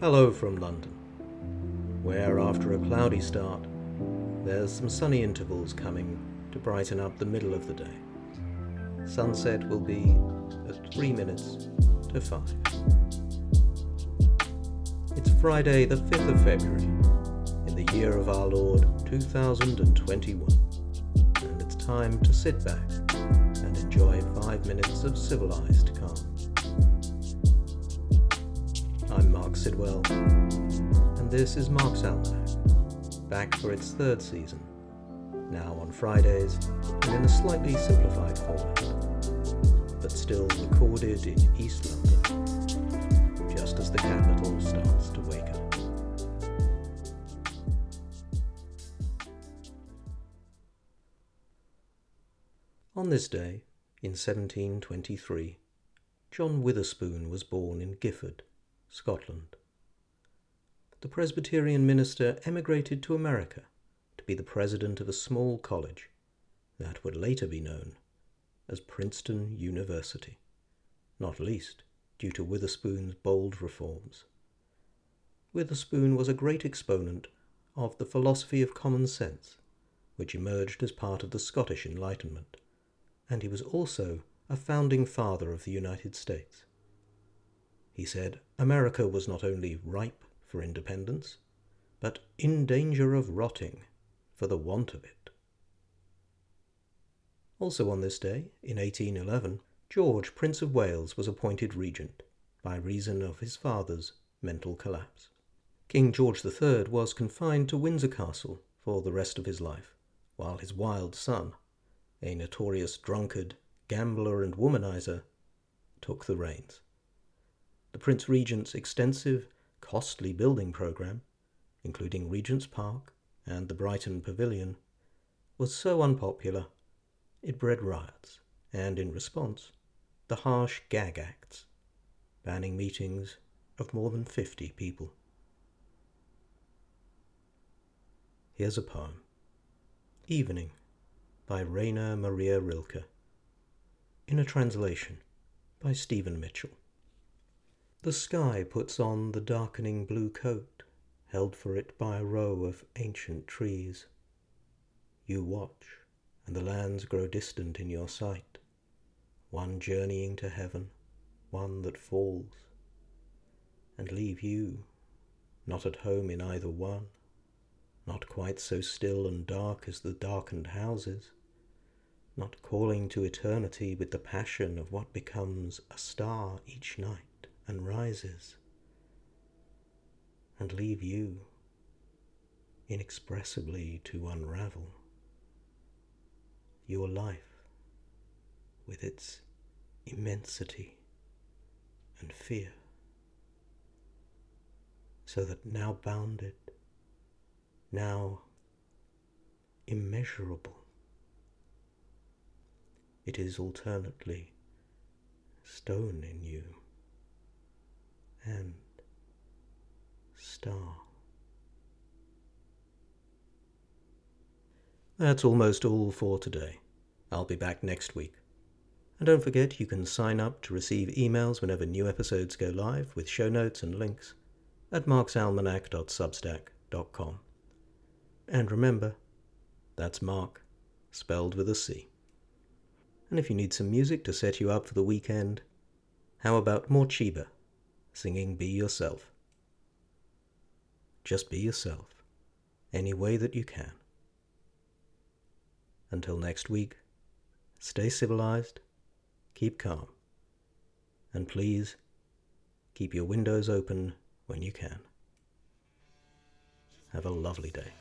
Hello from London, where after a cloudy start, there's some sunny intervals coming to brighten up the middle of the day. Sunset will be at 3 minutes to 5. It's Friday, the 5th of February, in the year of our Lord 2021, and it's time to sit back and enjoy 5 minutes of civilized calm. I'm Marc Sidwell, and this is Marc's Almanac, back for its third season, now on Fridays and in a slightly simplified format, but still recorded in East London, just as the capital starts to wake up. On this day, in 1723, John Witherspoon was born in Gifford, Scotland. The Presbyterian minister emigrated to America to be the president of a small college that would later be known as Princeton University, not least due to Witherspoon's bold reforms. Witherspoon was a great exponent of the philosophy of common sense, which emerged as part of the Scottish Enlightenment, and he was also a founding father of the United States. He said America was not only ripe for independence, but in danger of rotting for the want of it. Also on this day, in 1811, George, Prince of Wales, was appointed regent by reason of his father's mental collapse. King George III was confined to Windsor Castle for the rest of his life, while his wild son, a notorious drunkard, gambler, and womanizer, took the reins. The Prince Regent's extensive, costly building programme, including Regent's Park and the Brighton Pavilion, was so unpopular it bred riots, and in response, the harsh gag acts, banning meetings of more than 50 people. Here's a poem Evening by Rainer Maria Rilke, in a translation by Stephen Mitchell. The sky puts on the darkening blue coat held for it by a row of ancient trees. You watch, and the lands grow distant in your sight, one journeying to heaven, one that falls, and leave you, not at home in either one, not quite so still and dark as the darkened houses, not calling to eternity with the passion of what becomes a star each night and rises, and leave you inexpressibly to unravel your life with its immensity and fear, so that now bounded, now immeasurable, it is alternately stone in you and star. That's almost all for today. I'll be back next week. And don't forget you can sign up to receive emails whenever new episodes go live with show notes and links at marcsalmanac.substack.com. And remember, that's Marc, spelled with a C. And if you need some music to set you up for the weekend, how about Morcheeba? Singing Be Yourself. Just be yourself, any way that you can. Until next week, stay civilized, keep calm, and please keep your windows open when you can. Have a lovely day.